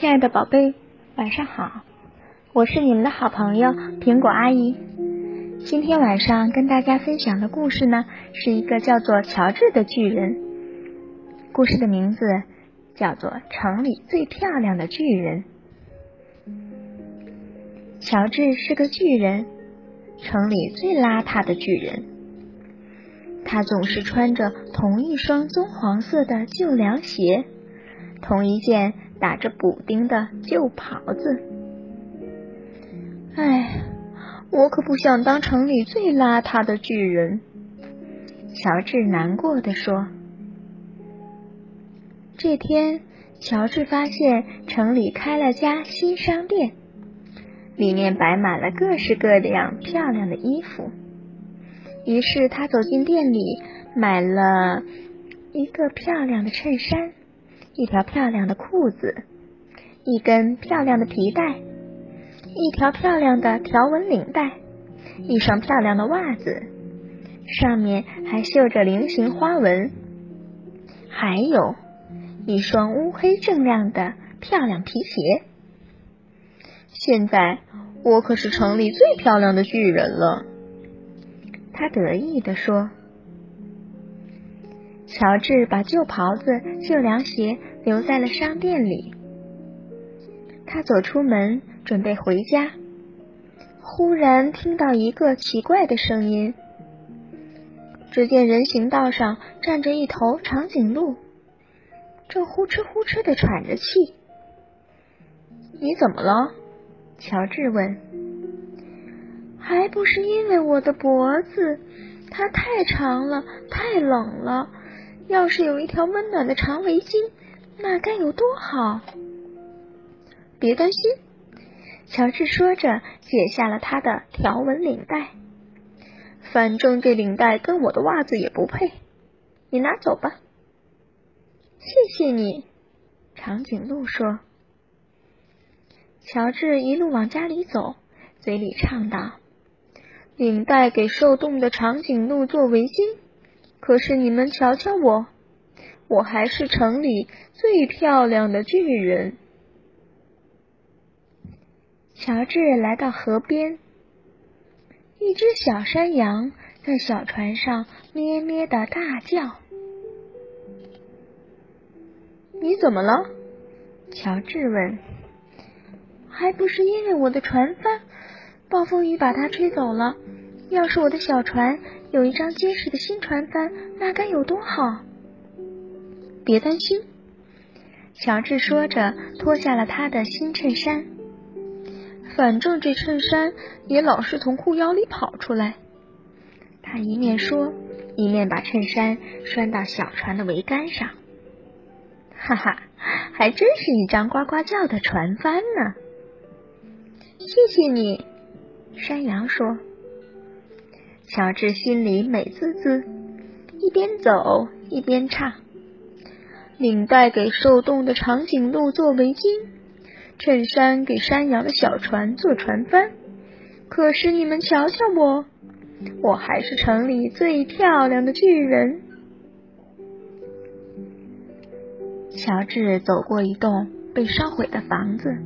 亲爱的宝贝，晚上好，我是你们的好朋友苹果阿姨。今天晚上跟大家分享的故事呢，是一个叫做乔治的巨人。故事的名字叫做《城里最漂亮的巨人》。乔治是个巨人，城里最邋遢的巨人。他总是穿着同一双棕黄色的旧凉鞋，同一件打着补丁的旧袍子。唉，我可不想当城里最邋遢的巨人。乔治难过的说。这天，乔治发现城里开了家新商店。里面摆满了各式各样漂亮的衣服，于是他走进店里，买了一个漂亮的衬衫，一条漂亮的裤子，一根漂亮的皮带，一条漂亮的条纹领带，一双漂亮的袜子，上面还绣着菱形花纹，还有一双乌黑锃亮的漂亮皮鞋。现在我可是城里最漂亮的巨人了，他得意地说。乔治把旧袍子、旧凉鞋留在了商店里。他走出门准备回家，忽然听到一个奇怪的声音。只见人行道上站着一头长颈鹿，正呼哧呼哧的喘着气。你怎么了？乔治问：“还不是因为我的脖子，它太长了，太冷了。要是有一条温暖的长围巾，那该有多好！”别担心，乔治说着，解下了他的条纹领带。反正这领带跟我的袜子也不配，你拿走吧。谢谢你，长颈鹿说。乔治一路往家里走，嘴里唱道：“领带给受冻的长颈鹿做围巾，可是你们瞧瞧我，我还是城里最漂亮的巨人。”乔治来到河边，一只小山羊在小船上咩咩的大叫。“你怎么了？”乔治问。还不是因为我的船帆，暴风雨把它吹走了。要是我的小船有一张结实的新船帆，那该有多好！别担心，乔治说着，脱下了他的新衬衫。反正这衬衫也老是从裤腰里跑出来。他一面说，一面把衬衫拴到小船的桅杆上。哈哈，还真是一张呱呱叫的船帆呢！谢谢你，山羊说。乔治心里美滋滋，一边走一边唱：领带给受冻的长颈鹿做围巾，衬衫给山羊的小船做船帆。可是你们瞧瞧我，我还是城里最漂亮的巨人。乔治走过一栋被烧毁的房子。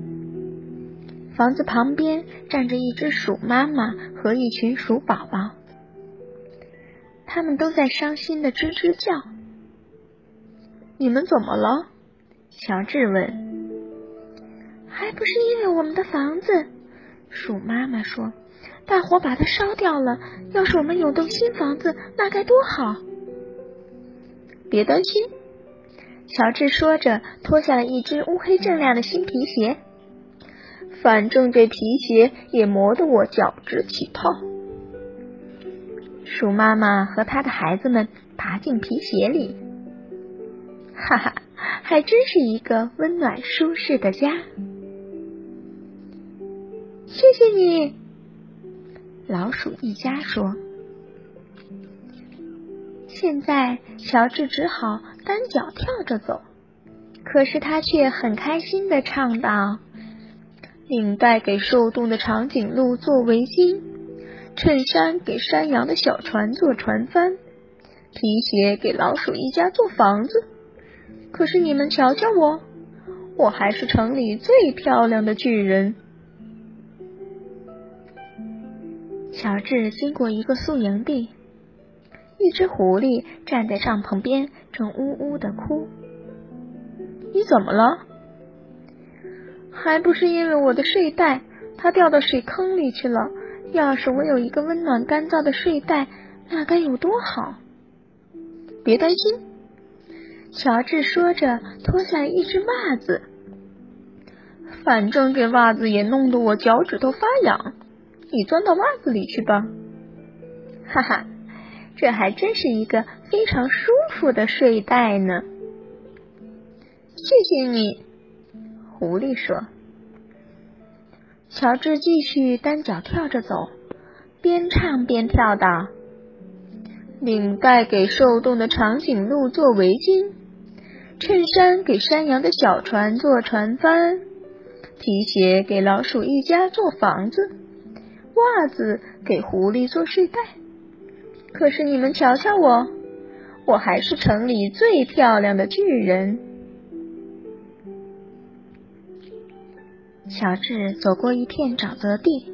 房子旁边站着一只鼠妈妈和一群鼠宝宝，他们都在伤心的吱吱叫。你们怎么了？乔治问。还不是因为我们的房子，鼠妈妈说，大火把它烧掉了。要是我们有栋新房子，那该多好！别担心，乔治说着，脱下了一只乌黑锃亮的新皮鞋。反正这皮鞋也磨得我脚直起泡。鼠妈妈和她的孩子们爬进皮鞋里，哈哈，还真是一个温暖舒适的家。谢谢你，老鼠一家说。现在乔治只好单脚跳着走，可是他却很开心的唱道。领带给受冻的长颈鹿做围巾，衬衫给山羊的小船做船帆，皮鞋给老鼠一家做房子。可是你们瞧瞧我，我还是城里最漂亮的巨人。乔治经过一个宿营地，一只狐狸站在帐篷边，正呜呜的哭。你怎么了？还不是因为我的睡袋，它掉到水坑里去了。要是我有一个温暖干燥的睡袋，那该有多好！别担心，乔治说着，脱下一只袜子。反正这袜子也弄得我脚趾头发痒，你钻到袜子里去吧。哈哈，这还真是一个非常舒服的睡袋呢。谢谢你，狐狸说。乔治继续单脚跳着走，边唱边跳道：“领带给受冻的长颈鹿做围巾，衬衫给山羊的小船做船帆，皮鞋给老鼠一家做房子，袜子给狐狸做睡袋。可是你们瞧瞧我，我还是城里最漂亮的巨人。”乔治走过一片沼泽地，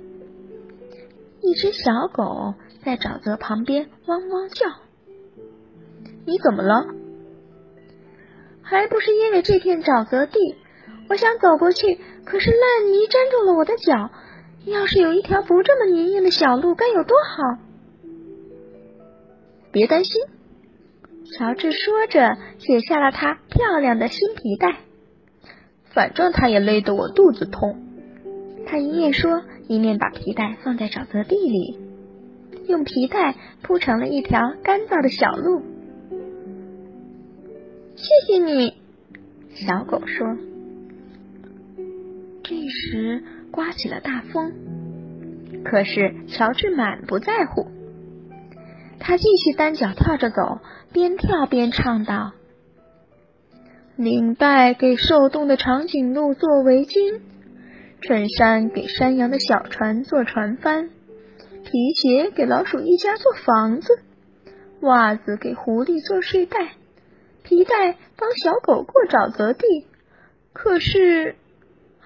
一只小狗在沼泽旁边汪汪叫。你怎么了？还不是因为这片沼泽地，我想走过去，可是烂泥粘住了我的脚。要是有一条不这么泥泞的小路，该有多好！别担心，乔治说着，解下了他漂亮的新皮带。反正他也累得我肚子痛。他一面说，一面把皮带放在沼泽地里，用皮带铺成了一条干燥的小路。谢谢你，小狗说。这时刮起了大风，可是乔治满不在乎。他继续单脚跳着走，边跳边唱道。领带给受冻的长颈鹿做围巾，衬衫给山羊的小船做船帆，皮鞋给老鼠一家做房子，袜子给狐狸做睡袋，皮带帮小狗过沼泽地。可是，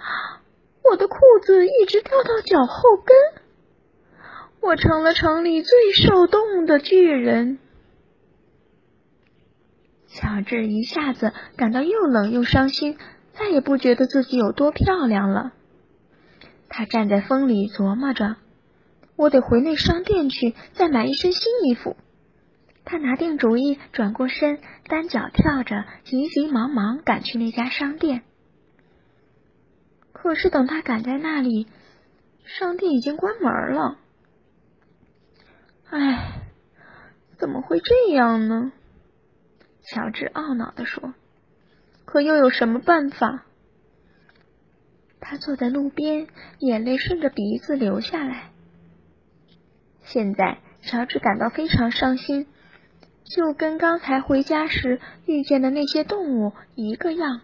我的裤子一直掉到脚后跟，我成了城里最受冻的巨人。乔治一下子感到又冷又伤心，再也不觉得自己有多漂亮了。他站在风里琢磨着：“我得回那商店去，再买一身新衣服。”他拿定主意，转过身，单脚跳着，急急忙忙赶去那家商店。可是等他赶在那里，商店已经关门了。唉，怎么会这样呢？乔治懊恼地说：“可又有什么办法？”他坐在路边，眼泪顺着鼻子流下来。现在，乔治感到非常伤心，就跟刚才回家时遇见的那些动物一个样。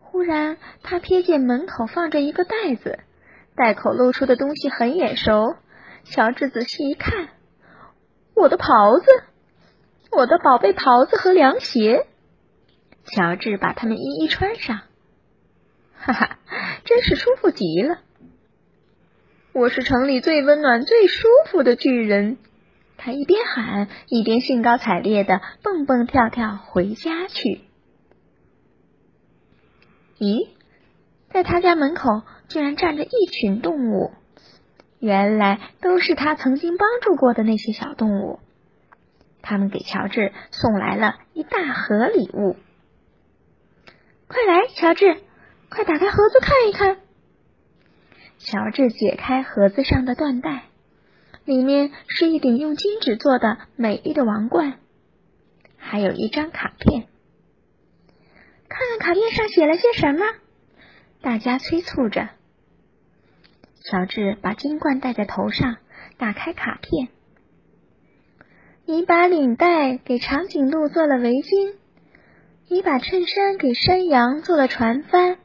忽然，他瞥见门口放着一个袋子，袋口露出的东西很眼熟。乔治仔细一看。我的袍子，我的宝贝袍子和凉鞋。乔治把它们一一穿上，哈哈，真是舒服极了。我是城里最温暖、最舒服的巨人。他一边喊，一边兴高采烈的蹦蹦跳跳回家去。咦，在他家门口居然站着一群动物。原来都是他曾经帮助过的那些小动物，他们给乔治送来了一大盒礼物。快来，乔治，快打开盒子看一看。乔治解开盒子上的缎带，里面是一顶用金纸做的美丽的王冠，还有一张卡片。看看卡片上写了些什么？大家催促着。乔治把金冠戴在头上，打开卡片。你把领带给长颈鹿做了围巾，你把衬衫给山羊做了船帆，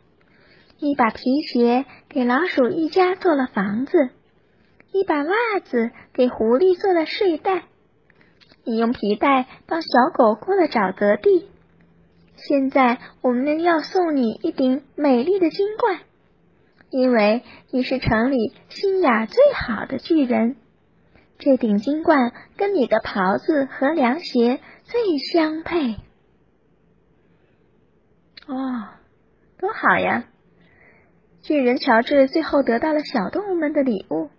你把皮鞋给老鼠一家做了房子，你把袜子给狐狸做了睡袋，你用皮带帮小狗过了沼泽地。现在我们要送你一顶美丽的金冠，因为你是城里新雅最好的巨人。这顶金冠跟你的袍子和凉鞋最相配。哦，多好呀！巨人乔治最后得到了小动物们的礼物。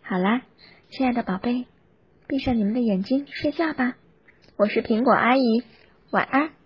好啦，亲爱的宝贝，闭上你们的眼睛睡觉吧。我是苹果阿姨，晚安。